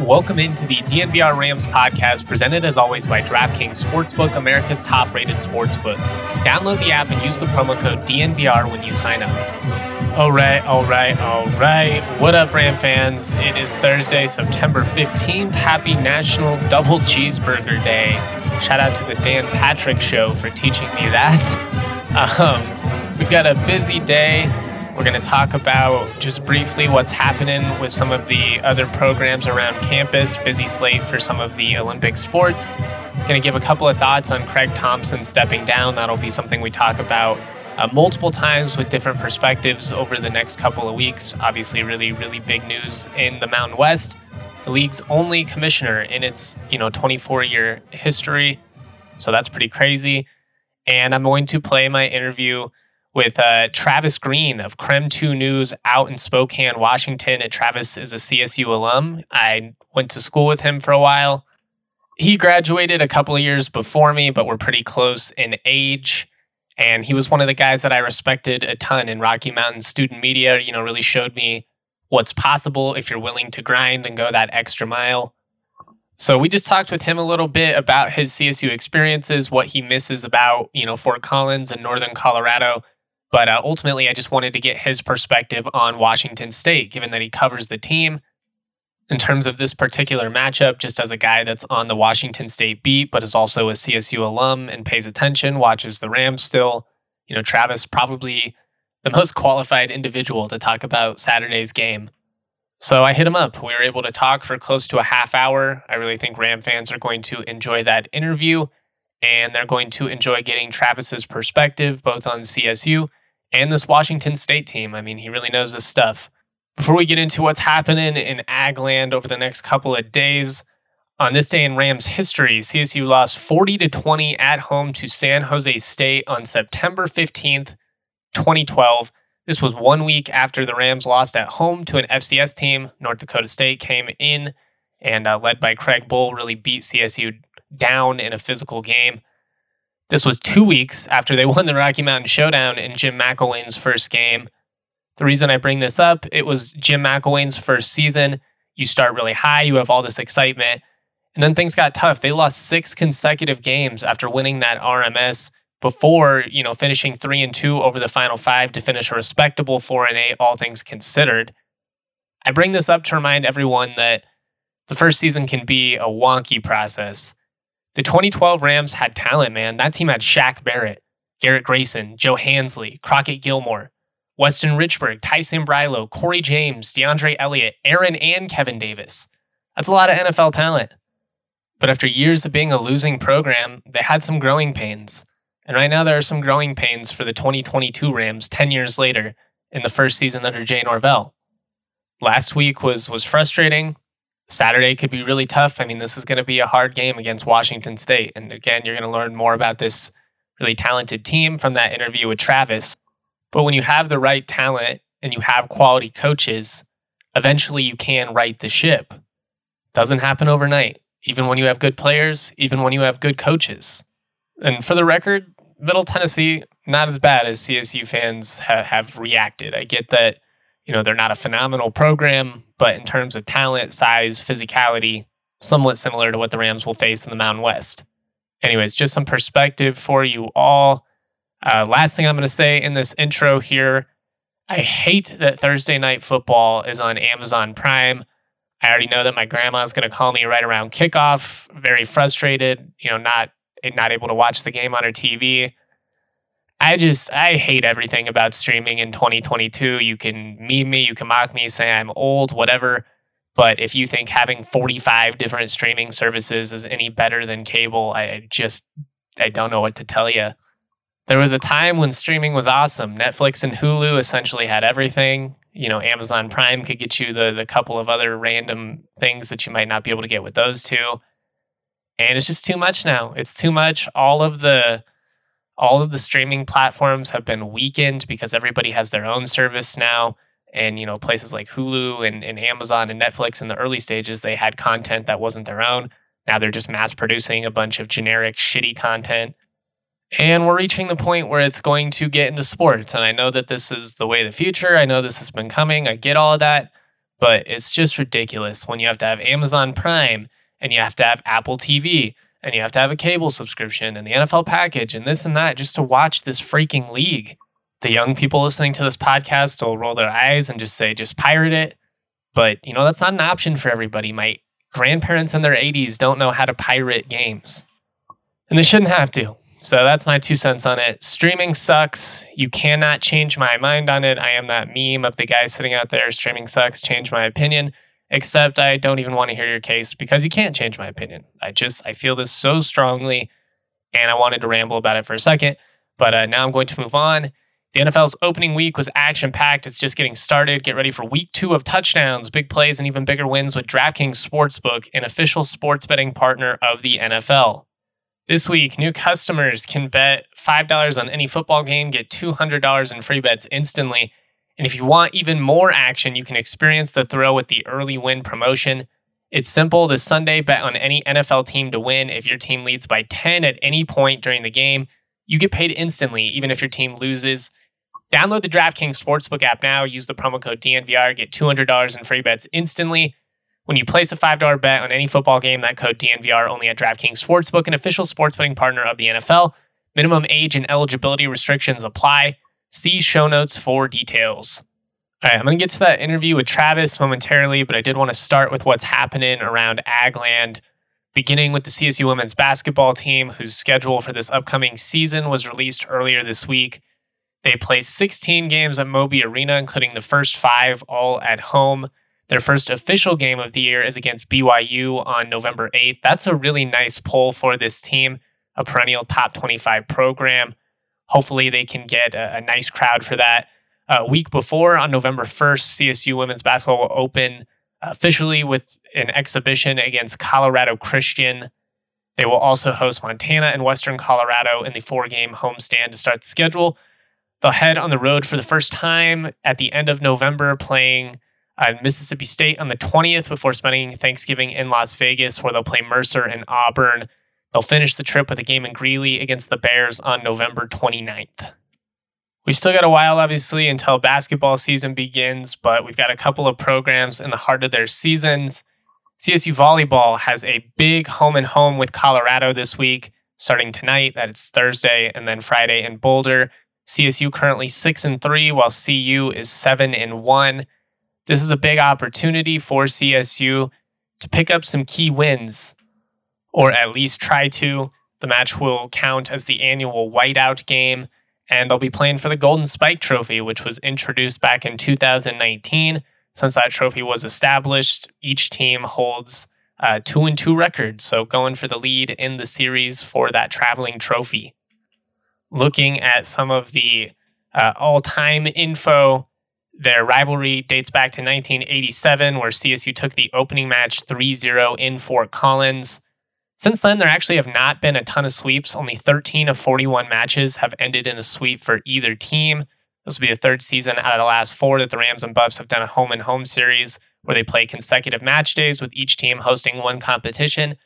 Welcome into the DNVR Rams podcast, presented as always by DraftKings Sportsbook, America's top rated sportsbook. Download the app and use the promo code DNVR when you sign up. All right, all right, all right. What up, Ram fans? It is Thursday, September 15th. Happy National Double Cheeseburger Day. Shout out to the Dan Patrick Show for teaching me that. Um, we've got a busy day. We're going to talk about just briefly what's happening with some of the other programs around campus, busy slate for some of the Olympic sports. Going to give a couple of thoughts on Craig Thompson stepping down. That'll be something we talk about uh, multiple times with different perspectives over the next couple of weeks. Obviously, really, really big news in the Mountain West. The league's only commissioner in its, you know, 24 year history. So that's pretty crazy. And I'm going to play my interview with uh, Travis Green of KREM 2 News out in Spokane, Washington. And Travis is a CSU alum. I went to school with him for a while. He graduated a couple of years before me, but we're pretty close in age. And he was one of the guys that I respected a ton in Rocky Mountain student media, you know, really showed me what's possible if you're willing to grind and go that extra mile. So we just talked with him a little bit about his CSU experiences, what he misses about, you know, Fort Collins and Northern Colorado, but uh, ultimately, I just wanted to get his perspective on Washington State, given that he covers the team in terms of this particular matchup, just as a guy that's on the Washington State beat, but is also a CSU alum and pays attention, watches the Rams still. You know, Travis, probably the most qualified individual to talk about Saturday's game. So I hit him up. We were able to talk for close to a half hour. I really think Ram fans are going to enjoy that interview, and they're going to enjoy getting Travis's perspective both on CSU and this Washington State team. I mean, he really knows this stuff. Before we get into what's happening in Agland over the next couple of days, on this day in Rams history, CSU lost 40 to 20 at home to San Jose State on September 15th, 2012. This was one week after the Rams lost at home to an FCS team. North Dakota State came in and, uh, led by Craig Bull, really beat CSU down in a physical game. This was two weeks after they won the Rocky Mountain Showdown in Jim McElwain's first game. The reason I bring this up, it was Jim McElwain's first season. You start really high, you have all this excitement, and then things got tough. They lost six consecutive games after winning that RMS before, you know, finishing three and two over the final five to finish a respectable four and eight, all things considered. I bring this up to remind everyone that the first season can be a wonky process. The 2012 Rams had talent, man. That team had Shaq Barrett, Garrett Grayson, Joe Hansley, Crockett Gillmore, Weston Richburg, Ty Sambrailo, Corey James, DeAndre Elliott, Aaron, and Kevin Davis. That's a lot of NFL talent. But after years of being a losing program, they had some growing pains. And right now, there are some growing pains for the 2022 Rams 10 years later in the first season under Jay Norvell. Last week was, was frustrating. Saturday could be really tough. I mean, this is going to be a hard game against Washington State. And again, you're going to learn more about this really talented team from that interview with Travis. But when you have the right talent and you have quality coaches, eventually you can right the ship. Doesn't happen overnight, even when you have good players, even when you have good coaches. And for the record, Middle Tennessee, not as bad as CSU fans ha- have reacted. I get that you know, they're not a phenomenal program, but in terms of talent, size, physicality, somewhat similar to what the Rams will face in the Mountain West. Anyways, just some perspective for you all. Uh, last thing I'm going to say in this intro here I hate that Thursday night football is on Amazon Prime. I already know that my grandma's going to call me right around kickoff, very frustrated, you know, not not able to watch the game on her TV. I just I hate everything about streaming in 2022. You can meme me, you can mock me, say I'm old, whatever. But if you think having 45 different streaming services is any better than cable, I just I don't know what to tell you. There was a time when streaming was awesome. Netflix and Hulu essentially had everything. You know, Amazon Prime could get you the the couple of other random things that you might not be able to get with those two. And it's just too much now. It's too much. All of the all of the streaming platforms have been weakened because everybody has their own service now. And you know, places like Hulu and, and Amazon and Netflix in the early stages, they had content that wasn't their own. Now they're just mass producing a bunch of generic, shitty content and we're reaching the point where it's going to get into sports. And I know that this is the way of the future. I know this has been coming. I get all of that. But it's just ridiculous when you have to have Amazon Prime and you have to have Apple TV and you have to have a cable subscription and the NFL package and this and that just to watch this freaking league. The young people listening to this podcast will roll their eyes and just say, just pirate it. But, you know, that's not an option for everybody. My grandparents in their 80s don't know how to pirate games. And they shouldn't have to. So that's my two cents on it. Streaming sucks. You cannot change my mind on it. I am that meme of the guy sitting out there, streaming sucks, change my opinion. Except I don't even want to hear your case because you can't change my opinion. I just, I feel this so strongly and I wanted to ramble about it for a second. But uh, now I'm going to move on. The NFL's opening week was action packed. It's just getting started. Get ready for week two of touchdowns, big plays, and even bigger wins with DraftKings Sportsbook, an official sports betting partner of the NFL. This week, new customers can bet $5 on any football game, get $200 in free bets instantly. And if you want even more action, you can experience the thrill with the early win promotion. It's simple. This Sunday, bet on any NFL team to win. If your team leads by 10 at any point during the game, you get paid instantly, even if your team loses. Download the DraftKings Sportsbook app now. Use the promo code DNVR. Get $200 in free bets instantly. When you place a $5 bet on any football game, that code DNVR only at DraftKings Sportsbook, an official sports betting partner of the NFL. Minimum age and eligibility restrictions apply. See show notes for details. All right, I'm going to get to that interview with Travis momentarily, but I did want to start with what's happening around Agland, beginning with the CSU women's basketball team, whose schedule for this upcoming season was released earlier this week. They play 16 games at Moby Arena, including the first five all at home. Their first official game of the year is against BYU on November 8th. That's a really nice pull for this team, a perennial top 25 program. Hopefully, they can get a, a nice crowd for that. A week before, on November 1st, CSU women's basketball will open officially with an exhibition against Colorado Christian. They will also host Montana and Western Colorado in the four game homestand to start the schedule. They'll head on the road for the first time at the end of November, playing uh, Mississippi State on the 20th before spending Thanksgiving in Las Vegas, where they'll play Mercer and Auburn. They'll finish the trip with a game in Greeley against the Bears on November 29th. We still got a while, obviously, until basketball season begins, but we've got a couple of programs in the heart of their seasons. CSU Volleyball has a big home and home with Colorado this week, starting tonight. That it's Thursday and then Friday in Boulder. CSU currently six and three, while CU is seven and one. This is a big opportunity for CSU to pick up some key wins, or at least try to. The match will count as the annual whiteout game, and they'll be playing for the Golden Spike Trophy, which was introduced back in 2019. Since that trophy was established, each team holds uh, two and two records, so going for the lead in the series for that traveling trophy. Looking at some of the uh, all time info, their rivalry dates back to 1987, where CSU took the opening match 3 0 in Fort Collins. Since then, there actually have not been a ton of sweeps. Only 13 of 41 matches have ended in a sweep for either team. This will be the third season out of the last four that the Rams and Buffs have done a home and home series where they play consecutive match days with each team hosting one competition.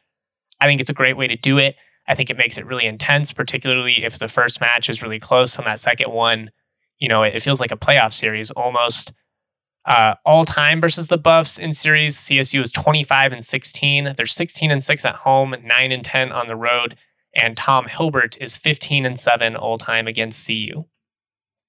I think it's a great way to do it. I think it makes it really intense, particularly if the first match is really close and that second one you know, it, feels like a playoff series almost. Uh, all time versus the Buffs in series, CSU is 25 and 16. They're 16 and 6 at home, 9 and 10 on the road. And Tom Hilbert is 15 and 7 all time against CU.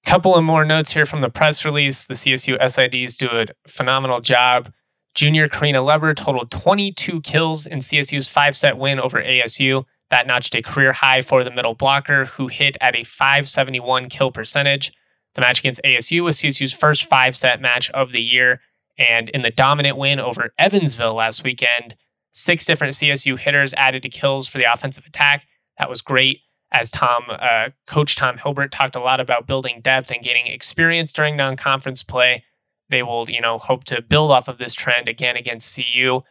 Couple of more notes here from the press release. The CSU SIDs do a phenomenal job. Junior Karina Leber totaled 22 kills in CSU's five set win over ASU. That notched a career high for the middle blocker, who hit at a 571 kill percentage. The match against ASU was CSU's first five set match of the year. And in the dominant win over Evansville last weekend, six different CSU hitters added to kills for the offensive attack. That was great. As Tom, uh, Coach Tom Hilbert talked a lot about building depth and gaining experience during non-conference play. They will, you know, hope to build off of this trend again against CU.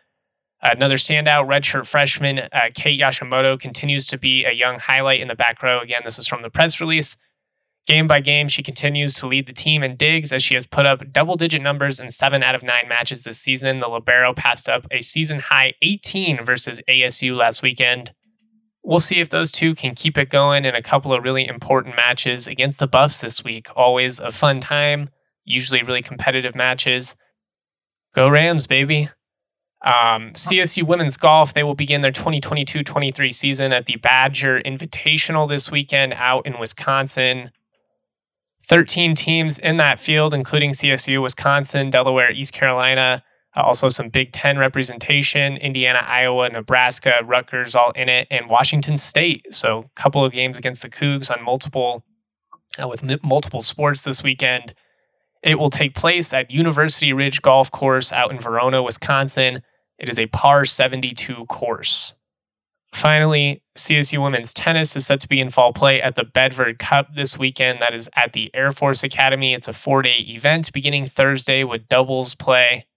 Another standout redshirt freshman, uh, Kate Yoshimoto, continues to be a young highlight in the back row. Again, this is from the press release. Game by game, she continues to lead the team in digs as she has put up double digit numbers in seven out of nine matches this season. The Libero passed up a season high 18 versus ASU last weekend. We'll see if those two can keep it going in a couple of really important matches against the Buffs this week. Always a fun time, usually really competitive matches. Go Rams, baby. Um, CSU women's golf, they will begin their 2022 23 season at the Badger Invitational this weekend out in Wisconsin. 13 teams in that field, including CSU, Wisconsin, Delaware, East Carolina, uh, also some Big Ten representation, Indiana, Iowa, Nebraska, Rutgers, all in it, and Washington State. So, a couple of games against the Cougs on multiple, uh, with m- multiple sports this weekend. It will take place at University Ridge Golf Course out in Verona, Wisconsin. It is a par 72 course. Finally, CSU women's tennis is set to be in fall play at the Bedford Cup this weekend. That is at the Air Force Academy. It's a four day event beginning Thursday with doubles play.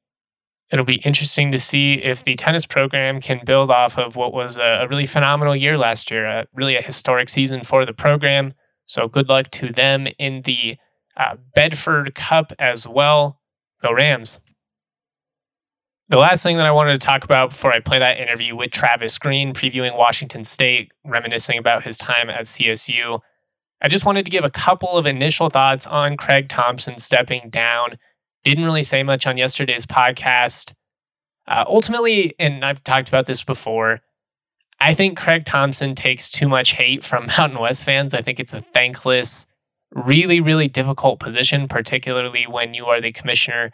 It'll be interesting to see if the tennis program can build off of what was a, really phenomenal year last year, a, really a historic season for the program. So, good luck to them in the uh, Bedford Cup as well. Go Rams. The last thing that I wanted to talk about before I play that interview with Travis Green, previewing Washington State, reminiscing about his time at CSU, I just wanted to give a couple of initial thoughts on Craig Thompson stepping down. Didn't really say much on yesterday's podcast. Uh, ultimately, and I've talked about this before, I think Craig Thompson takes too much hate from Mountain West fans. I think it's a thankless, really, really difficult position, particularly when you are the commissioner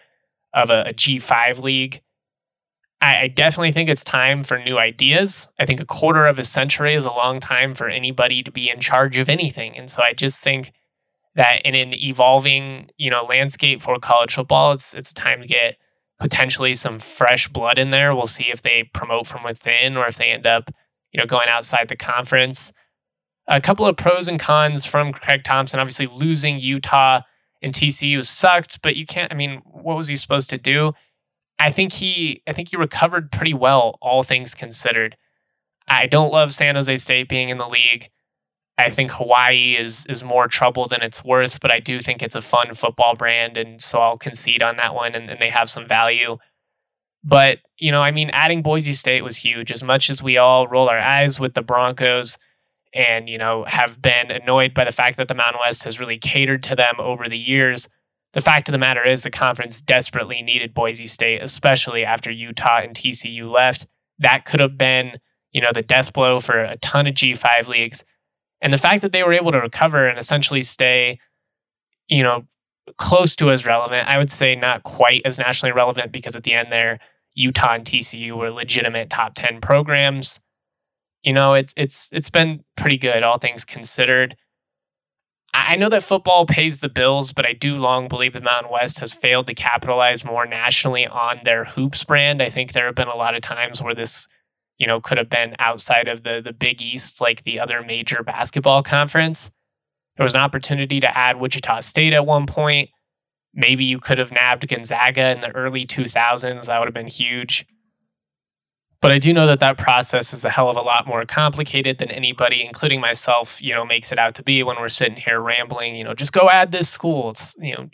of a a G5 league. I, definitely think it's time for new ideas. I think a quarter of a century is a long time for anybody to be in charge of anything. And so I just think that in an evolving, you know, landscape for college football, it's it's time to get potentially some fresh blood in there. We'll see if they promote from within or if they end up, you know, going outside the conference. A couple of pros and cons from Craig Thompson. Obviously, losing Utah and TCU sucked, but you can't. I mean, what was he supposed to do? I think he I think he recovered pretty well, all things considered. I don't love San Jose State being in the league. I think Hawaii is is more trouble than it's worth, but I do think it's a fun football brand, and so I'll concede on that one, and, and they have some value. But you know, I mean, adding Boise State was huge. As much as we all roll our eyes with the Broncos, and you know, have been annoyed by the fact that the Mountain West has really catered to them over the years, the fact of the matter is the conference desperately needed Boise State, especially after Utah and TCU left. That could have been, you know, the death blow for a ton of G5 leagues. And the fact that they were able to recover and essentially stay, you know, close to as relevant, I would say not quite as nationally relevant because at the end there, Utah and TCU were legitimate top 10 programs. You know, it's it's it's been pretty good, all things considered. I know that football pays the bills, but I do long believe the Mountain West has failed to capitalize more nationally on their hoops brand. I think there have been a lot of times where this, you know, could have been outside of the the Big East, like the other major basketball conference. There was an opportunity to add Wichita State at one point. Maybe you could have nabbed Gonzaga in the early 2000s. That would have been huge. But I do know that that process is a hell of a lot more complicated than anybody, including myself, you know, makes it out to be when we're sitting here rambling, you know, just go add this school. It's, you know,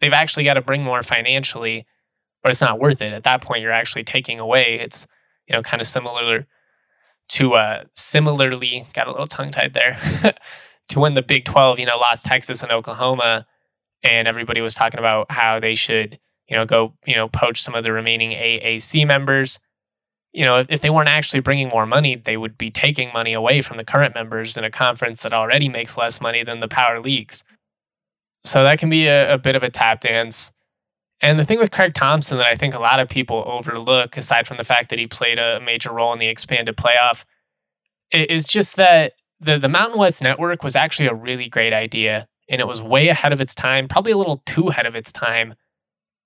they've actually got to bring more financially, but it's not worth it. At that point, you're actually taking away. It's, you know, kind of similar to, uh, similarly, got a little tongue tied there, to when the Big 12, you know, lost Texas and Oklahoma, and everybody was talking about how they should, you know, go, you know, poach some of the remaining AAC members you know, if, they weren't actually bringing more money, they would be taking money away from the current members in a conference that already makes less money than the power leagues. So that can be a, a bit of a tap dance. And the thing with Craig Thompson that I think a lot of people overlook, aside from the fact that he played a major role in the expanded playoff, is just that the, the Mountain West Network was actually a really great idea. And it was way ahead of its time, probably a little too ahead of its time.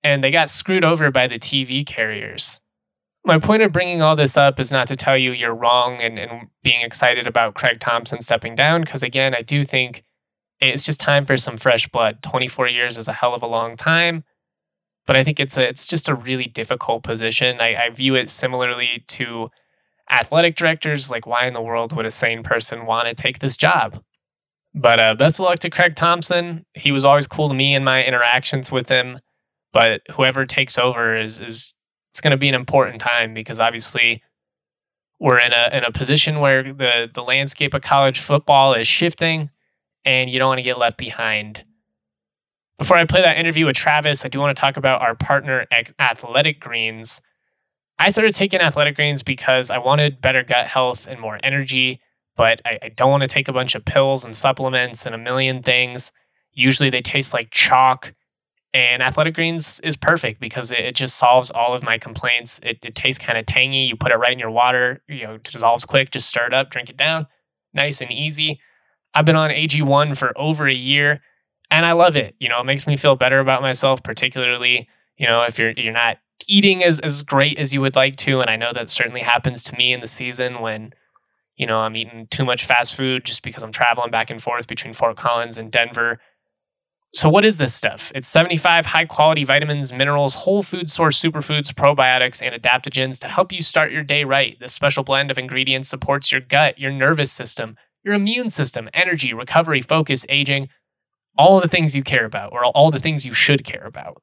And they got screwed over by the TV carriers. My point of bringing all this up is not to tell you you're wrong and, and being excited about Craig Thompson stepping down, because again, I do think it's just time for some fresh blood. 24 years is a hell of a long time but I think it's a, it's just a really difficult position. I, I view it similarly to athletic directors. Like, why in the world would a sane person want to take this job? But uh, best of luck to Craig Thompson. He was always cool to me in my interactions with him. But whoever takes over is is it's going to be an important time because obviously we're in a in a position where the the landscape of college football is shifting, and you don't want to get left behind. Before I play that interview with Travis, I do want to talk about our partner, Athletic Greens. I started taking Athletic Greens because I wanted better gut health and more energy, but I, I don't want to take a bunch of pills and supplements and a million things. Usually they taste like chalk. And Athletic Greens is perfect because it, it just solves all of my complaints. It, it tastes kind of tangy. You put it right in your water, you know, dissolves quick, just stir it up, drink it down. Nice and easy. I've been on AG1 for over a year and I love it. You know, it makes me feel better about myself, particularly, you know, if you're you're not eating as, as great as you would like to. And I know that certainly happens to me in the season when, you know, I'm eating too much fast food just because I'm traveling back and forth between Fort Collins and Denver. So, what is this stuff? It's 75 high quality vitamins, minerals, whole food source superfoods, probiotics, and adaptogens to help you start your day right. This special blend of ingredients supports your gut, your nervous system, your immune system, energy, recovery, focus, aging all the things you care about or all the things you should care about.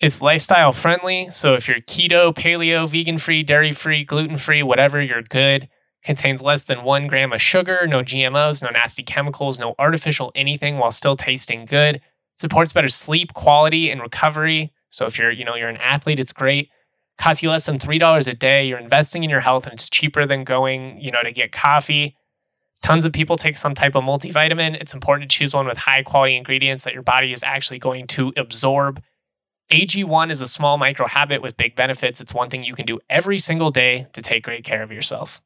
It's lifestyle friendly, so if you're keto, paleo, vegan free, dairy free, gluten free, whatever, you're good. Contains less than one gram of sugar, no GMOs, no nasty chemicals, no artificial anything while still tasting good. Supports better sleep quality and recovery. So if you're, you know, you're an athlete, it's great. Costs you less than three dollars a day. You're investing in your health, and it's cheaper than going, you know, to get coffee. Tons of people take some type of multivitamin. It's important to choose one with high quality ingredients that your body is actually going to absorb. AG1 is a small micro habit with big benefits. It's one thing you can do every single day to take great care of yourself.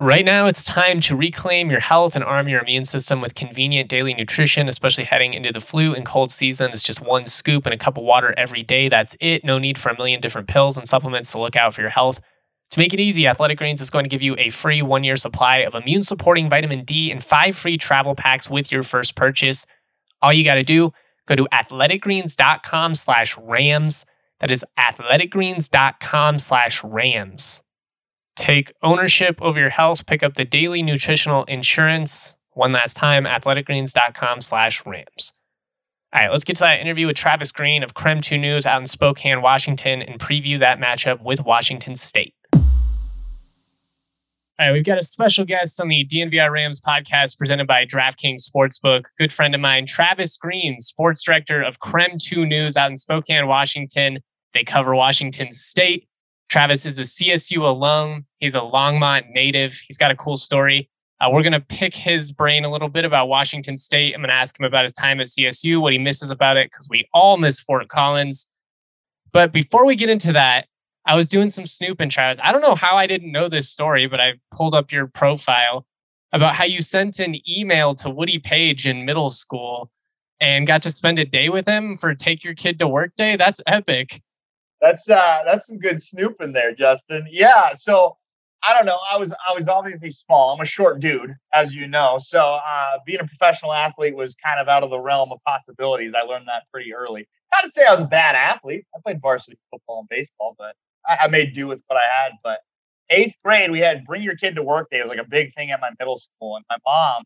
Right now, it's time to reclaim your health and arm your immune system with convenient daily nutrition, especially heading into the flu and cold season. It's just one scoop and a cup of water every day. That's it. No need for a million different pills and supplements to look out for your health. To make it easy, Athletic Greens is going to give you a free one year supply of immune supporting vitamin D and five free travel packs with your first purchase. All you got to do, go to athleticgreens.com slash rams. That is athleticgreens.com slash rams. Take ownership over your health. Pick up the daily nutritional insurance. One last time, athleticgreens.com slash rams. All right, let's get to that interview with Travis Green of KREM 2 News out in Spokane, Washington, and preview that matchup with Washington State. All right, we've got a special guest on the DNVR Rams podcast presented by DraftKings Sportsbook. Good friend of mine, Travis Green, sports director of KREM 2 News out in Spokane, Washington. They cover Washington State. Travis is a CSU alum. He's a Longmont native. He's got a cool story. Uh, we're going to pick his brain a little bit about Washington State. I'm going to ask him about his time at CSU, what he misses about it, because we all miss Fort Collins. But before we get into that, I was doing some snooping, Travis. I don't know how I didn't know this story, but I pulled up your profile about how you sent an email to Woody Paige in middle school and got to spend a day with him for take your kid to work day. That's epic. That's uh that's some good snooping there, Justin. Yeah, so I don't know. I was I was obviously small. I'm a short dude, as you know. So uh, being a professional athlete was kind of out of the realm of possibilities. I learned that pretty early. Not to say I was a bad athlete. I played varsity football and baseball, but I, I made do with what I had. But eighth grade, we had bring your kid to work day. It was like a big thing at my middle school. And my mom,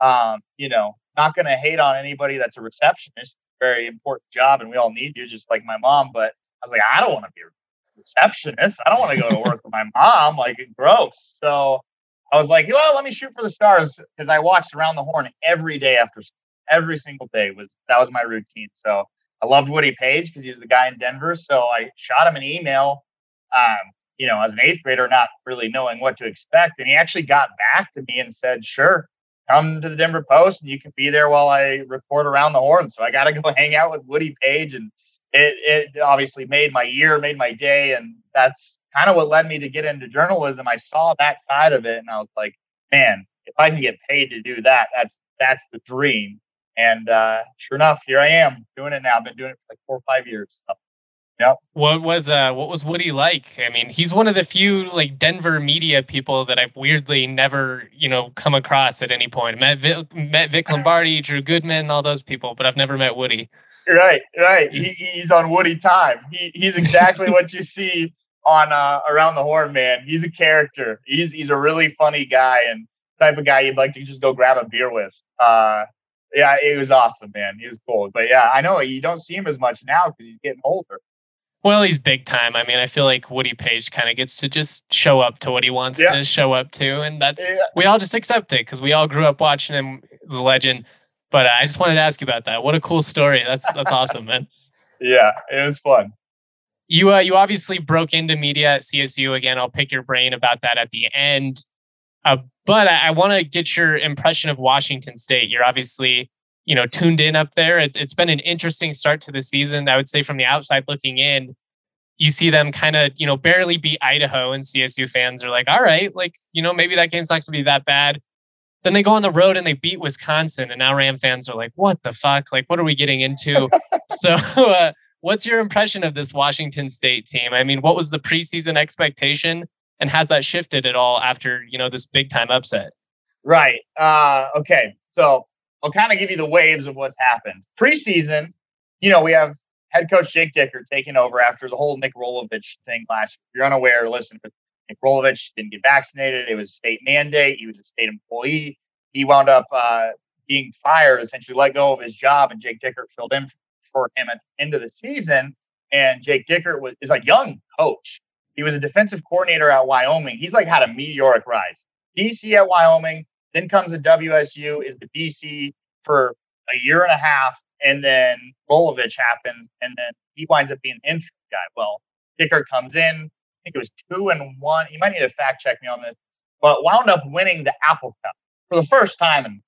um, you know, not going to hate on anybody that's a receptionist, very important job, and we all need you, just like my mom. But I was like, I don't want to be a receptionist. I don't want to go to work with my mom. Like, gross. So I was like, well, let me shoot for the stars because I watched Around the Horn every day after every single day was that was my routine. So I loved Woody Paige because he was the guy in Denver. So I shot him an email, um, you know, as an eighth grader, not really knowing what to expect. And he actually got back to me and said, sure, come to the Denver Post and you can be there while I record around the horn. So I got to go hang out with Woody Paige And it, it obviously made my year, made my day. And that's kind of what led me to get into journalism. I saw that side of it and I was like, man, if I can get paid to do that, that's, that's the dream. And uh, sure enough, here I am doing it now. I've been doing it for like four or five years. So Yep. What was uh what was Woody like? I mean, he's one of the few like Denver media people that I've weirdly never, you know, come across at any point. Met Vic, met Vic Lombardi, Drew Goodman, all those people, but I've never met Woody. Right, right. He, he's on Woody time. He, he's exactly what you see on uh, around the horn, man. He's a character. He's he's a really funny guy and type of guy you'd like to just go grab a beer with. Uh, yeah, it was awesome, man. He was cool. But yeah, I know you don't see him as much now because he's getting older. Well, he's big time. I mean, I feel like Woody Paige kind of gets to just show up to what he wants yeah. to show up to, and that's yeah. we all just accept it because we all grew up watching him as a legend. But uh, I just wanted to ask you about that. What a cool story! That's that's awesome, man. Yeah, it was fun. You uh, you obviously broke into media at CSU again. I'll pick your brain about that at the end. Uh, but I, I want to get your impression of Washington State. You're obviously you know, tuned in up there. It's, it's been an interesting start to the season. I would say from the outside looking in, you see them kind of, you know, barely beat Idaho, and CSU fans are like, all right, like, you know, maybe that game's not going to be that bad. Then they go on the road and they beat Wisconsin, and now Ram fans are like, what the fuck? Like, what are we getting into? so, uh, what's your impression of this Washington State team? I mean, what was the preseason expectation, and has that shifted at all after, you know, this big time upset? Right. Uh, okay. So I'll kind of give you the waves of what's happened. Preseason, you know, we have head coach Jake Dickert taking over after the whole Nick Rolovich thing last year. If you're unaware, listen, Rolovich didn't get vaccinated. It was a state mandate. He was a state employee. He wound up uh, being fired, essentially let go of his job, and Jake Dickert filled in for him at the end of the season. And Jake Dickert was is a young coach. He was a defensive coordinator at Wyoming. He's like had a meteoric rise. DC at Wyoming, then comes the WSU, is the DC for a year and a half, and then Rolovich happens, and then he winds up being an interim guy. Well, Dickert comes in. I think it was two and one. You might need to fact check me on this, but wound up winning the Apple Cup for the first time in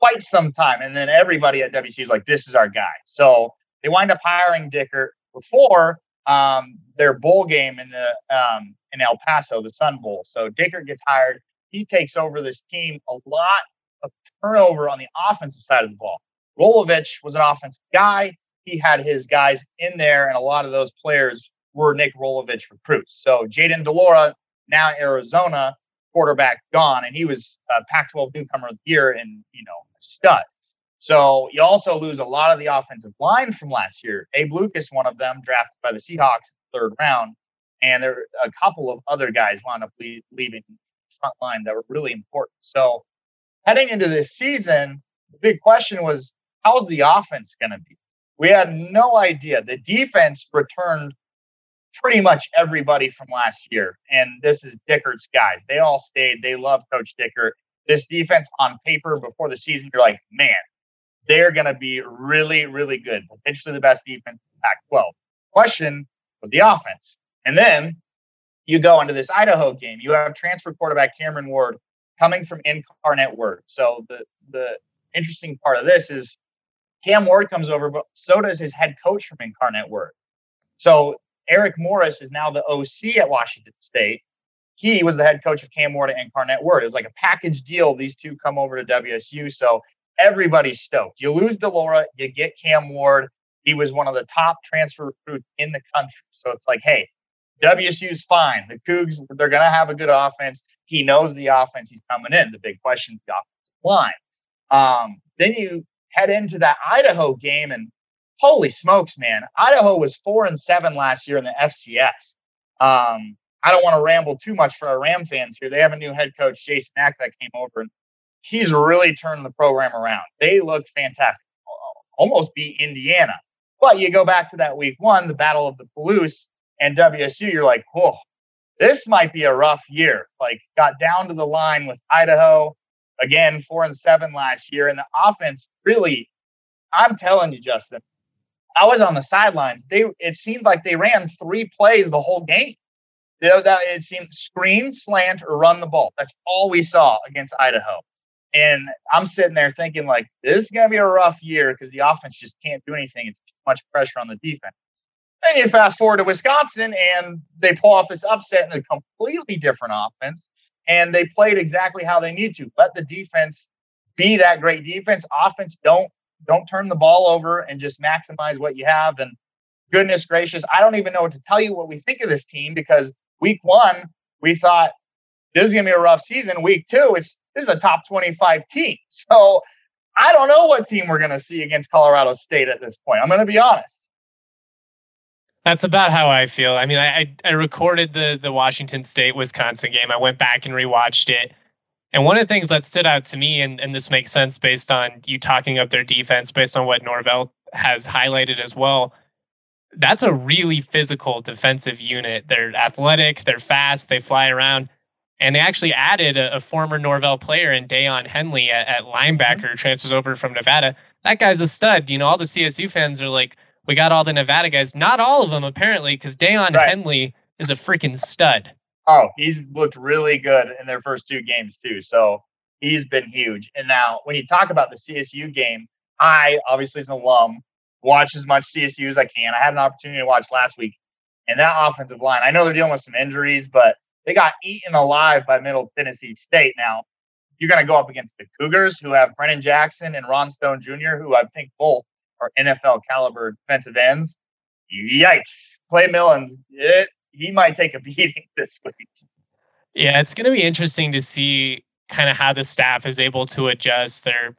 quite some time. And then everybody at WC is like, "This is our guy." So they wind up hiring Dickert before um, their bowl game in the um, in El Paso, the Sun Bowl. So Dickert gets hired he takes over this team a lot of turnover on the offensive side of the ball. Rolovich was an offensive guy. He had his guys in there, and a lot of those players were Nick Rolovich recruits. So Jayden de Laura, now Arizona quarterback, gone, and he was a Pac-12 newcomer of the year and you know a stud. So you also lose a lot of the offensive line from last year. Abe Lucas, one of them, drafted by the Seahawks third round, and there a couple of other guys wound up leaving front line that were really important. So heading into this season, the big question was how's the offense going to be? We had no idea. The defense returned pretty much everybody from last year. And this is Dickert's guys. They all stayed. They love Coach Dickert. This defense on paper before the season, you're like, man, they're going to be really, really good. Potentially the best defense in Pac 12. Question was the offense. And then you go into this Idaho game. You have transfer quarterback Cameron Ward coming from Incarnate Word. So the the interesting part of this is Cam Ward comes over, but so does his head coach from Incarnate Word. So Eric Morris is now the OC at Washington State. He was the head coach of Cam Ward and Incarnate Word. It was like a package deal. These two come over to WSU. So everybody's stoked. You lose de Laura, you get Cam Ward. He was one of the top transfer recruits in the country. So it's like, hey, WSU's fine. The Cougs, they're going to have a good offense. He knows the offense he's coming in. The big question is the offensive line. Um, then you head into that Idaho game, and holy smokes, man! Idaho was four and seven last year in the FCS. Um, I don't want to ramble too much for our Ram fans here. They have a new head coach, Jason Eck, that came over, and he's really turned the program around. They look fantastic, almost beat Indiana. But you go back to that week one, the Battle of the Palouse and WSU, you're like, whoa, this might be a rough year. Like, got down to the line with Idaho again, four and seven last year. And the offense really, I'm telling you, Justin, I was on the sidelines. They it seemed like they ran three plays the whole game. That it seemed screen, slant, or run the ball. That's all we saw against Idaho. And I'm sitting there thinking, like, this is to be a rough year because the offense just can't do anything. It's too much pressure on the defense. Then you fast forward to Wisconsin and they pull off this upset in a completely different offense. And they played exactly how they need to. Let the defense be that great defense. Offense, don't don't turn the ball over and just maximize what you have. And goodness gracious, I don't even know what to tell you what we think of this team because week one, we thought this is gonna be a rough season. Week two, it's this is a top 25 team. So I don't know what team we're gonna see against Colorado State at this point. I'm gonna be honest. That's about how I feel. I mean, I, I recorded the the Washington State Wisconsin game. I went back and rewatched it. And one of the things that stood out to me, and, and this makes sense based on you talking up their defense, based on what Norvell has highlighted as well, that's a really physical defensive unit. They're athletic, they're fast, they fly around. And they actually added a, a former Norvell player in Daiyan Henley at, at linebacker, mm-hmm. transfers over from Nevada. That guy's a stud. You know, all the CSU fans are like, we got all the Nevada guys. Not all of them, apparently, because Daiyan right. Henley is a freaking stud. Oh, he's looked really good in their first two games, too. So he's been huge. And now, when you talk about the CSU game, I, obviously, as an alum, watch as much CSU as I can. I had an opportunity to watch last week. And that offensive line, I know they're dealing with some injuries, but they got eaten alive by Middle Tennessee State. Now, you're going to go up against the Cougars, who have Brennan Jackson and Ron Stone Jr., who I think both are NFL caliber defensive ends. Yikes. Clay Millens, it, he might take a beating this week. Yeah, it's going to be interesting to see kind of how the staff is able to adjust. They're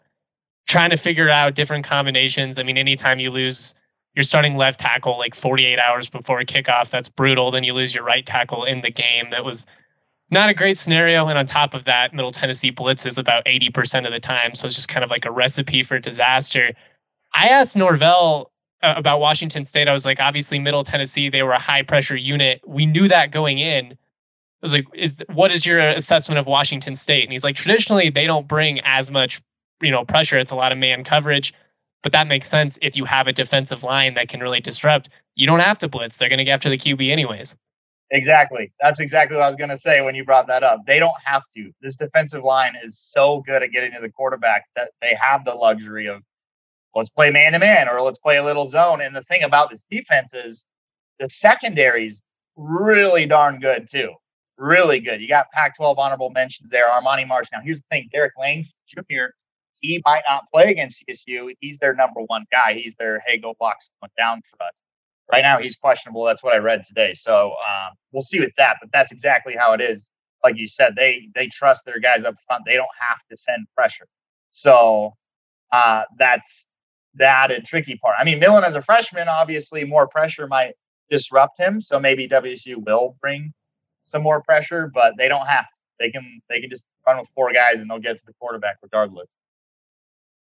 trying to figure out different combinations. I mean, anytime you lose your starting left tackle like 48 hours before a kickoff, that's brutal. Then you lose your right tackle in the game. That was not a great scenario. And on top of that, Middle Tennessee blitzes about 80% of the time. So it's just kind of like a recipe for disaster. I asked Norvell about Washington State. I was like, obviously, Middle Tennessee, they were a high pressure unit. We knew that going in. I was like, is what is your assessment of Washington State? And he's like, traditionally, they don't bring as much, you know, pressure. It's a lot of man coverage, but that makes sense if you have a defensive line that can really disrupt. You don't have to blitz. They're going to get after the QB anyways. Exactly. That's exactly what I was going to say when you brought that up. They don't have to. This defensive line is so good at getting to the quarterback that they have the luxury of let's play man to man or let's play a little zone. And the thing about this defense is the secondary's really darn good too. Really good. You got Pac 12 honorable mentions there. Armani Marsh. Now, here's the thing Derek Lang Jr., he might not play against CSU. He's their number one guy. He's their, hey, go block someone down for us. Right now, he's questionable. That's what I read today. So um, we'll see with that. But that's exactly how it is. Like you said, they they trust their guys up front. They don't have to send pressure. So uh, that's the added tricky part. I mean, Millen as a freshman, obviously more pressure might disrupt him. So maybe WSU will bring some more pressure, but they don't have to. They can they can just run with four guys and they'll get to the quarterback regardless.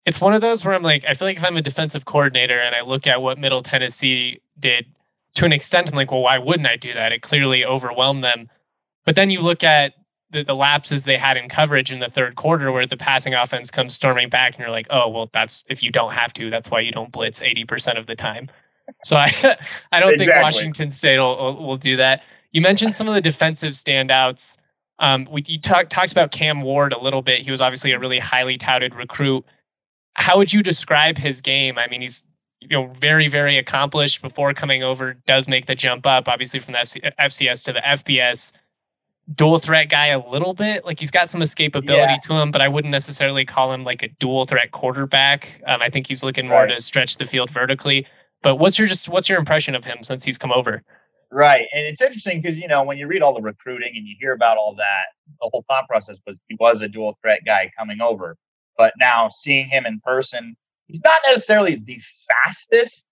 It's one of those where I'm like, I feel like if I'm a defensive coordinator and I look at what Middle Tennessee did to an extent, I'm like, well, why wouldn't I do that? It clearly overwhelmed them. But then you look at the, the lapses they had in coverage in the third quarter where the passing offense comes storming back and you're like, oh, well, that's if you don't have to, that's why you don't blitz 80% of the time. So I, I don't exactly. think Washington State will, will do that. You mentioned some of the defensive standouts. Um, we you talk, talked about Cam Ward a little bit. He was obviously a really highly touted recruit. How would you describe his game? I mean, he's you know very very accomplished before coming over. Does make the jump up, obviously from the FC, FCS to the FBS dual threat guy a little bit. Like he's got some escapability yeah. to him, but I wouldn't necessarily call him like a dual threat quarterback. Um, I think he's looking more right. to stretch the field vertically. But what's your just what's your impression of him since he's come over? Right, and it's interesting because you know when you read all the recruiting and you hear about all that, the whole thought process was he was a dual threat guy coming over. But now seeing him in person, he's not necessarily the fastest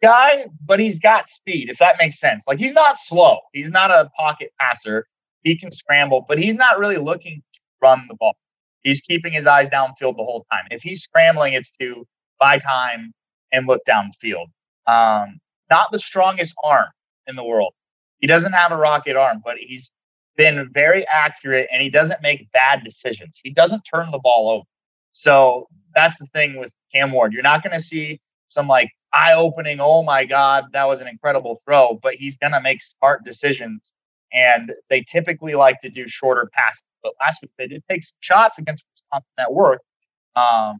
guy, but he's got speed, if that makes sense. Like he's not slow. He's not a pocket passer he can scramble, but he's not really looking to run the ball. He's keeping his eyes downfield the whole time. If he's scrambling, it's to buy time and look downfield. Um, not the strongest arm in the world. He doesn't have a rocket arm, but he's been very accurate and he doesn't make bad decisions. He doesn't turn the ball over. So that's the thing with Cam Ward. You're not going to see some like eye opening, oh my God, that was an incredible throw, but he's going to make smart decisions and they typically like to do shorter passes. But last week they did take some shots against Wisconsin that worked. Um,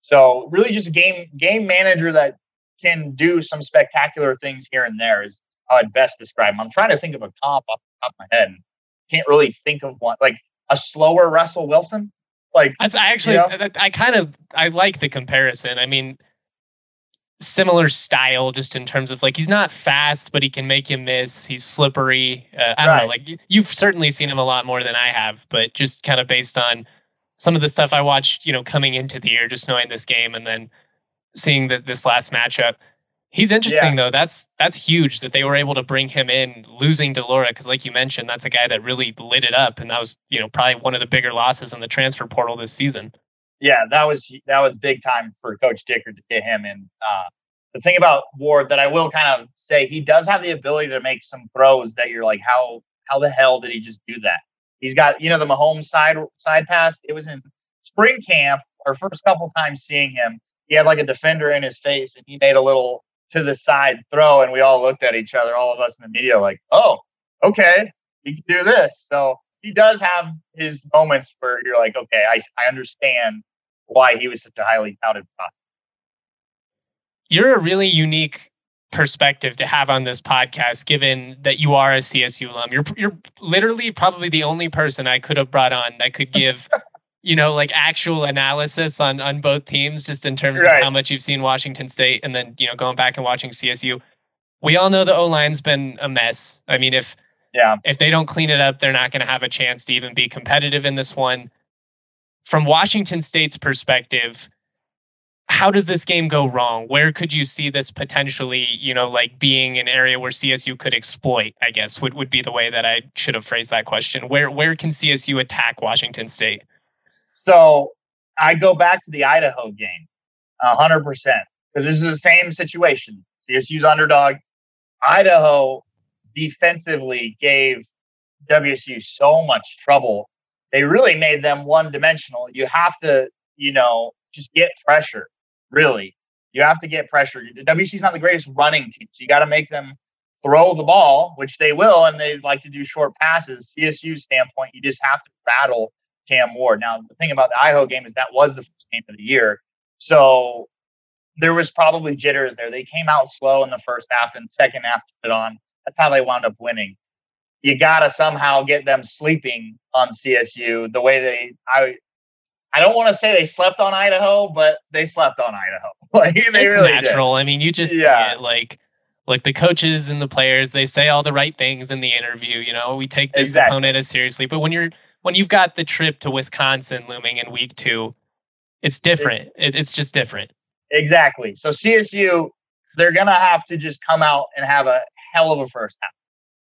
so really, just a game game manager that can do some spectacular things here and there is how I'd best describe him. I'm trying to think of a comp off the top of my head. And can't really think of one like a slower Russell Wilson. Like That's, I actually, you know? I, I kind of I like the comparison. I mean, similar style just in terms of like he's not fast but he can make you miss. He's slippery. Uh, i don't right. know like you've certainly seen him a lot more than i have but just kind of based on some of the stuff i watched you know coming into the year just knowing this game and then seeing the, this last matchup. He's interesting yeah. though. That's that's huge that they were able to bring him in losing de Laura because like you mentioned that's a guy that really lit it up and that was you know probably one of the bigger losses in the transfer portal this season yeah, that was that was big time for Coach Dickert to get him in. Uh, the thing about Ward that I will kind of say, he does have the ability to make some throws that you're like, how how the hell did he just do that? He's got you know the Mahomes side side pass. It was in spring camp. Our first couple times seeing him, he had like a defender in his face, and he made a little to the side throw, and we all looked at each other, all of us in the media, like, oh, okay, he can do this. So he does have his moments where you're like, okay, I, I understand why he was such a highly touted prospect. You're a really unique perspective to have on this podcast, given that you are a CSU alum. You're you're literally probably the only person I could have brought on that could give, you know, like actual analysis on on both teams, just in terms right. of how much you've seen Washington State, and then you know going back and watching CSU. We all know the O line's been a mess. I mean, if yeah. If they don't clean it up, they're not going to have a chance to even be competitive in this one. From Washington State's perspective, how does this game go wrong? Where could you see this potentially, you know, like being an area where CSU could exploit, I guess would, would be the way that I should have phrased that question. Where where can CSU attack Washington State? So I go back to the Idaho game, hundred percent. Because this is the same situation. CSU's underdog. Idaho defensively gave WSU so much trouble. They really made them one dimensional. You have to, you know, just get pressure, really. You have to get pressure. WSU's not the greatest running team, so you got to make them throw the ball, which they will, and they like to do short passes. CSU standpoint, you just have to battle Cam Ward. Now, the thing about the Idaho game is that was the first game of the year. So there was probably jitters there. They came out slow in the first half and second half put it on. That's how they wound up winning. You gotta somehow get them sleeping on CSU the way they I I don't want to say they slept on Idaho, but they slept on Idaho. like, it's really natural. Did. I mean, you just yeah. see it like like the coaches and the players, they say all the right things in the interview. You know, we take this exactly. opponent as seriously. But when you're when you've got the trip to Wisconsin looming in week two, it's different. It, it's just different. Exactly. So CSU, they're gonna have to just come out and have a hell of a first half.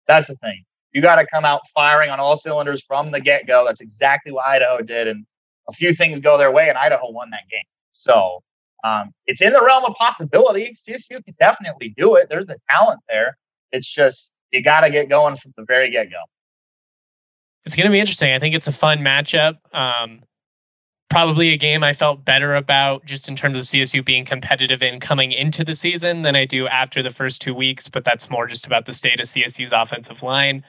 That's the thing. You got to come out firing on all cylinders from the get go. That's exactly what Idaho did. And a few things go their way, and Idaho won that game. So um, it's in the realm of possibility. CSU can definitely do it. There's the talent there. It's just, you got to get going from the very get go. It's going to be interesting. I think it's a fun matchup. Um, probably a game I felt better about just in terms of CSU being competitive in coming into the season than I do after the first two weeks, but that's more just about the state of CSU's offensive line.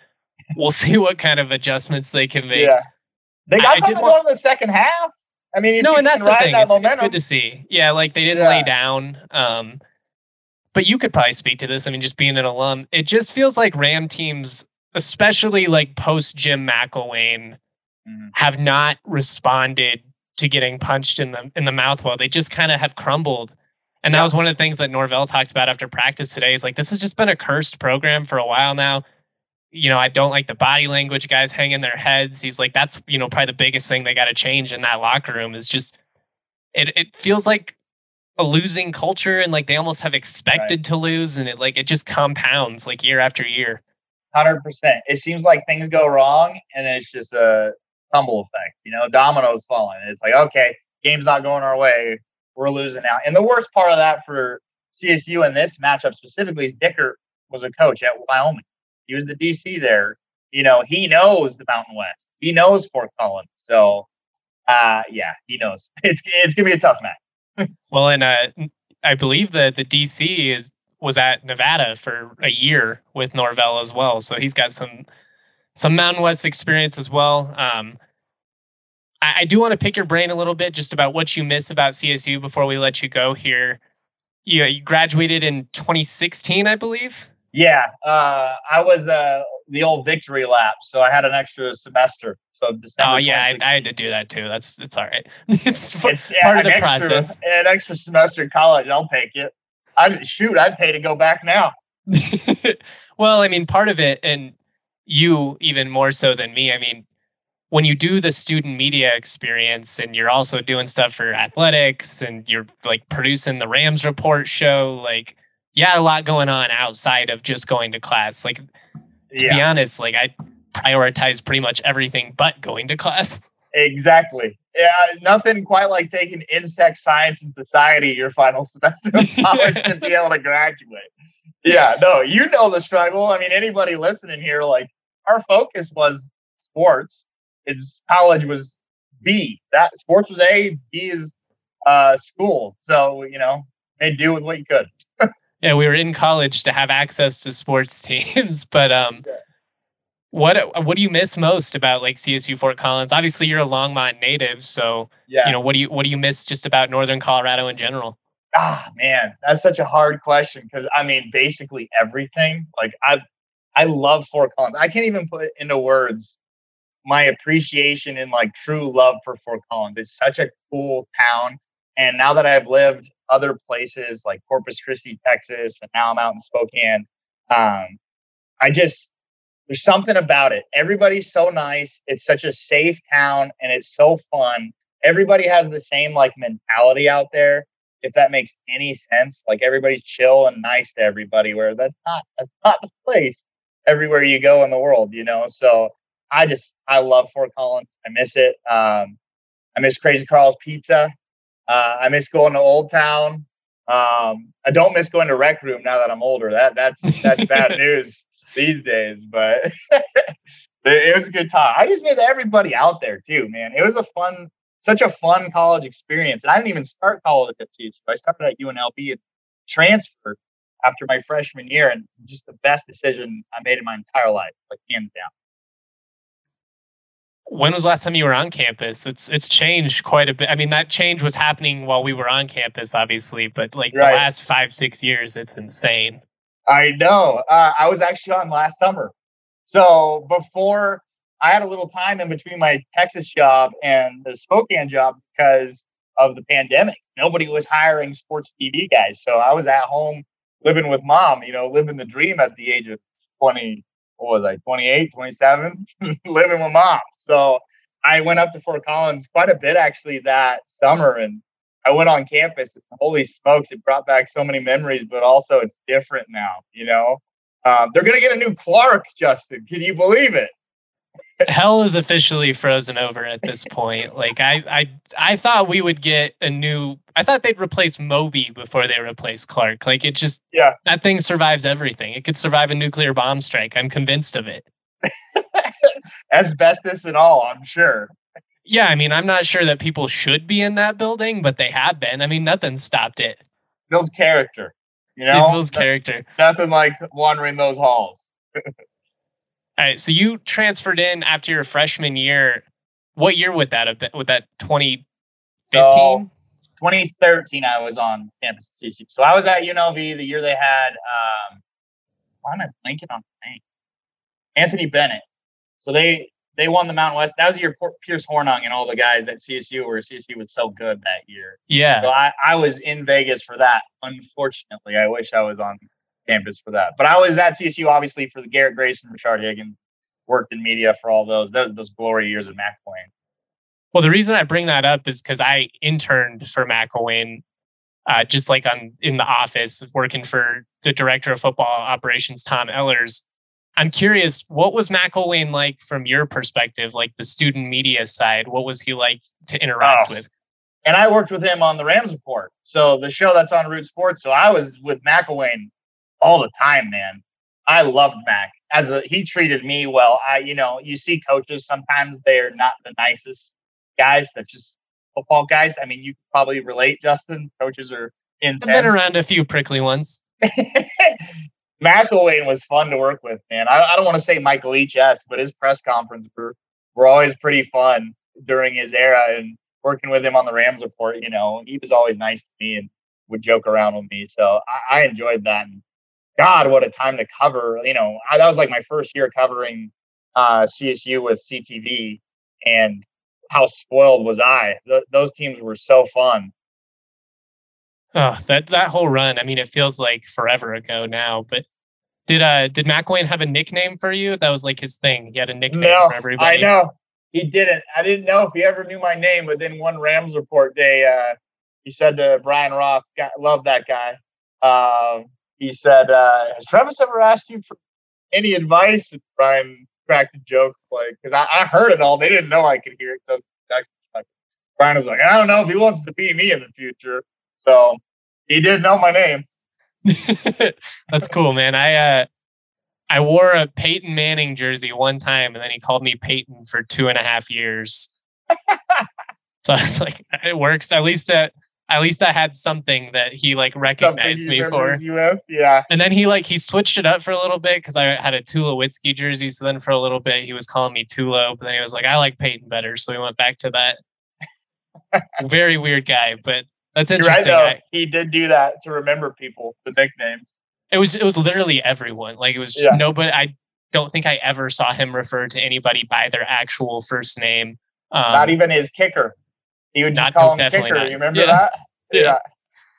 We'll see what kind of adjustments they can make. Yeah. They got I, something going in the second half. I mean, no, and that's the thing. That it's, it's, good to see. Yeah, like they didn't yeah. lay down. Um, but you could probably speak to this. I mean, just being an alum, it just feels like Ram teams, especially like post Jim McElwain, mm-hmm. have not responded to getting punched in the in the mouth well. They just kind of have crumbled. And that was one of the things that Norvell talked about after practice today. Is like this has just been a cursed program for a while now. You know, I don't like the body language guys hanging their heads. He's like, that's you know probably the biggest thing they got to change in that locker room is just it. It feels like a losing culture, and like they almost have expected right. to lose, and it like it just compounds like year after year. Hundred percent. It seems like things go wrong, and then it's just a tumble effect. You know, dominoes falling. It's like, okay, game's not going our way. We're losing now. And the worst part of that for CSU in this matchup specifically is Dickert was a coach at Wyoming. He was the DC there. You know, he knows the Mountain West. He knows Fort Collins. So, uh, yeah, he knows. It's it's gonna be a tough match. well, and uh, I believe that the DC is was at Nevada for a year with Norvell as well. So he's got some some Mountain West experience as well. Um, I, I do want to pick your brain a little bit just about what you miss about CSU before we let you go here. You, you graduated in 2016, I believe. Yeah, uh, I was uh, the old victory lap, so I had an extra semester. So December. Oh yeah, I, I, had to do that too. That's it's all right. it's, it's part yeah, of the extra, process. An extra semester in college, I'll take it. I shoot, I'd pay to go back now. well, I mean, part of it, and you even more so than me. I mean, when you do the student media experience and you're also doing stuff for athletics and you're like producing the Rams report show, like you had a lot going on outside of just going to class. Like to yeah. be honest, like I prioritize pretty much everything but going to class. Exactly. Yeah, nothing quite like taking insect science and society your final semester of college to be able to graduate. Yeah, no, you know the struggle. I mean, anybody listening here, like our focus was sports it's college was B. That sports was A, B is uh, school. So you know, made do with what you could. Yeah, we were in college to have access to sports teams, but um. What what do you miss most about like CSU Fort Collins? Obviously, you're a Longmont native, so yeah. you know what do you what do you miss just about Northern Colorado in general? Ah, man, that's such a hard question because I mean, basically everything. Like I, I love Fort Collins. I can't even put into words my appreciation and like true love for Fort Collins. It's such a cool town. And now that I've lived other places like Corpus Christi, Texas, and now I'm out in Spokane, um, I just, there's something about it. Everybody's so nice. It's such a safe town and it's so fun. Everybody has the same like mentality out there, if that makes any sense. Like everybody's chill and nice to everybody, where that's not that's not the place everywhere you go in the world, you know. So I just I love Fort Collins. I miss it. Um, I miss Krazy Karl's Pizza. Uh, I miss going to Old Town. Um, I don't miss going to Rec Room now that I'm older. That that's that's bad news these days. But it was a good time. I just miss everybody out there too, man. It was a fun, such a fun college experience. And I didn't even start college at CSU. I started at UNLV and transferred after my freshman year, and just the best decision I made in my entire life, like hands down when was the last time you were on campus? It's it's changed quite a bit. I mean, that change was happening while we were on campus, obviously, but like right. the last five six years, it's insane. I know. Uh, I was actually on last summer, so before I had a little time in between my Texas job and the Spokane job because of the pandemic. Nobody was hiring sports TV guys, so I was at home living with mom. You know, living the dream at the age of twenty what was I, 28, 27, living with mom. So I went up to Fort Collins quite a bit actually that summer and I went on campus. Holy smokes, it brought back so many memories, but also it's different now, you know? Um, they're going to get a new Clark, Justin. Can you believe it? Hell is officially frozen over at this point. Like I, I, I thought we would get a new. I thought they'd replace Moby before they replace Clark. Like it just, yeah, that thing survives everything. It could survive a nuclear bomb strike. I'm convinced of it. Asbestos and all, I'm sure. Yeah, I mean, I'm not sure that people should be in that building, but they have been. I mean, nothing stopped it. Builds character, you know. It builds character. Nothing like wandering those halls. All right. So you transferred in after your freshman year. What year would that have been? Would that 2015? So, 2013, I was on campus at CC. So I was at UNLV the year they had, um, why am I blanking on the name? Anthony Bennett. So they they won the Mountain West. That was your Pierce Hornung and all the guys at CSU where CSU was so good that year. Yeah. So I, I was in Vegas for that. Unfortunately, I wish I was on campus for that. But I was at CSU obviously for the Garrett Grayson, Rashard Higgins, worked in media for all those those, those glory years of McElwain. Well, the reason I bring that up is because I interned for McElwain, uh, just like on in the office working for the director of football operations, Tom Ellers. I'm curious, what was McElwain like from your perspective, like the student media side? What was he like to interact oh. with? And I worked with him on the Rams report. So the show that's on Root Sports. So I was with McElwain all the time, man. I loved Mac as a he treated me well. I, you know, you see coaches sometimes they're not the nicest guys. That just football guys. I mean, you probably relate, Justin. Coaches are intense. I've been around a few prickly ones. McElwain was fun to work with, man. I, I don't want to say Michael Leach esque, but his press conference were, were always pretty fun during his era. And working with him on the Rams report, you know, he was always nice to me and would joke around with me. So I, I enjoyed that. And God, what a time to cover. You know, I, that was like my first year covering uh, CSU with CTV, and how spoiled was I? Th- those teams were so fun. Oh, that that whole run. I mean, it feels like forever ago now. But did uh did McElwain have a nickname for you? That was like his thing. He had a nickname no, for everybody. I know he didn't. I didn't know if he ever knew my name. But then one Rams report day, uh, he said to Brian Roth, "Love that guy." Uh, he said, uh, "Has Travis ever asked you for any advice?" And Brian cracked a joke, like because I, I, heard it all. They didn't know I could hear it. So Brian was like, "I don't know if he wants to be me in the future." So he did know my name. That's cool, man. I uh, I wore a Peyton Manning jersey one time, and then he called me Peyton for two and a half years. so I was like, it works. At least at at least I had something that he like recognized me for. Yeah. And then he like he switched it up for a little bit because I had a Tulowitzki jersey. So then for a little bit he was calling me Tulo, but then he was like, I like Peyton better. So we went back to that. Very weird guy, but that's interesting. Right, I, he did do that to remember people, the nicknames. It was it was literally everyone. Like it was yeah. nobody. I don't think I ever saw him refer to anybody by their actual first name. Um, not even his kicker. He would not, call him kicker. Not. You remember yeah. that? Yeah.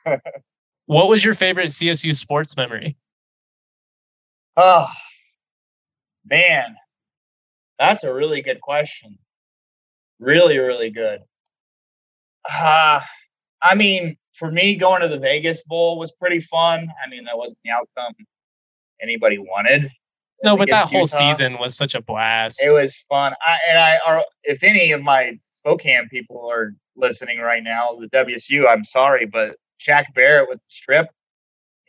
yeah. what was your favorite CSU sports memory? Oh man, that's a really good question. Really, really good. Uh, I mean, for me, going to the Vegas Bowl was pretty fun. I mean, that wasn't the outcome anybody wanted. No, but that whole season was such a blast. It was fun. I, and I, are, if any of my Spokane people are listening right now, the WSU, I'm sorry, but Shaq Barrett with the strip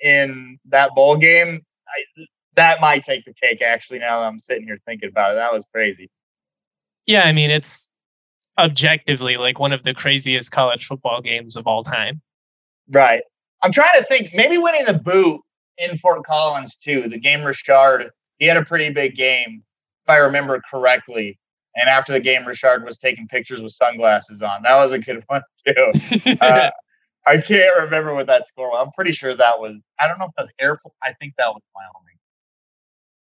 in that bowl game, I, that might take the cake. Actually, now that I'm sitting here thinking about it, that was crazy. Yeah, I mean, it's objectively like one of the craziest college football games of all time. Right. I'm trying to think. Maybe winning the boot in Fort Collins too. The game Rashard, he had a pretty big game, if I remember correctly. And after the game, Rashard was taking pictures with sunglasses on. That was a good one too. uh, I can't remember what that score was. I'm pretty sure that was. I don't know if that was Air Force. I think that was Wyoming.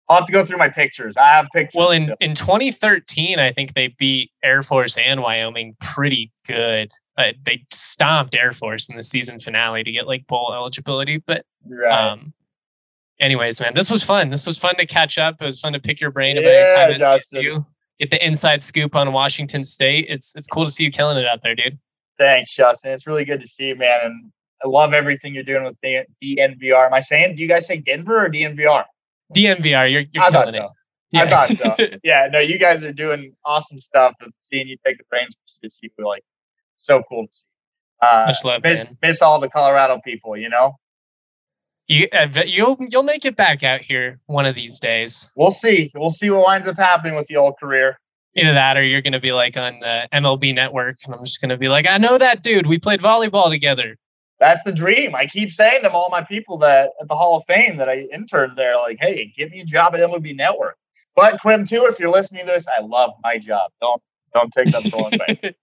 I'll have to go through my pictures. I have pictures. Well, in, in 2013, I think they beat Air Force and Wyoming pretty good. Uh, they stomped Air Force in the season finale to get like bowl eligibility. But right. um, anyways, man, this was fun. This was fun to catch up. It was fun to pick your brain about your time at Justin. CSU. Get the inside scoop on Washington State. It's it's cool to see you killing it out there, dude. Thanks, Justin. It's really good to see you, man. And I love everything you're doing with DNVR. Am I saying? Do you guys say Denver or DNVR? DNVR, you're, you're I killing so. it. Yeah. I thought so. yeah, no, you guys are doing awesome stuff. And seeing you take the reins for CSU, like so cool to see. Uh, Much love, miss, man. miss all the Colorado people, you know. You uh, you'll you'll make it back out here one of these days. We'll see. We'll see what winds up happening with the old career. Either that, or you're going to be like on the MLB Network, and I'm just going to be like, I know that dude. We played volleyball together that's the dream. I keep saying to all my people that at the Hall of Fame that I interned there, like, hey, give me a job at MLB Network. But KREM 2, if you're listening to this, I love my job. Don't don't take that the wrong way.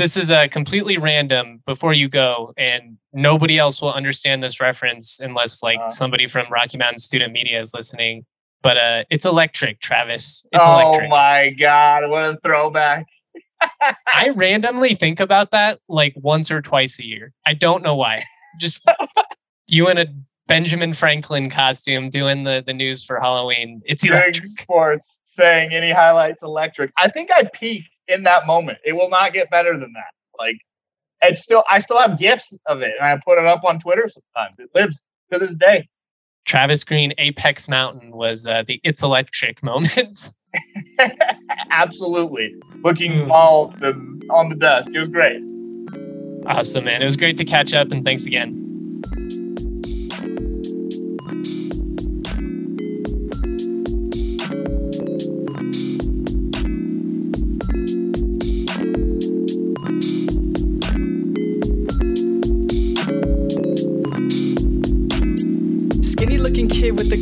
This is a uh, completely random before you go, and nobody else will understand this reference unless like uh, somebody from Rocky Mountain Student Media is listening. But uh, it's electric, Travis. It's oh electric. my god, what a throwback! I randomly think about that like once or twice a year. I don't know why. Just you in a Benjamin Franklin costume doing the, the news for Halloween. It's electric. Sports saying any highlights electric. I think I peak in that moment. It will not get better than that. Like it's still I still have gifts of it and I put it up on Twitter sometimes. It lives to this day. Travis Green Apex Mountain was uh, the it's electric moment. Absolutely. Looking mm. all the, on the desk. It was great. Awesome, man. It was great to catch up, and thanks again.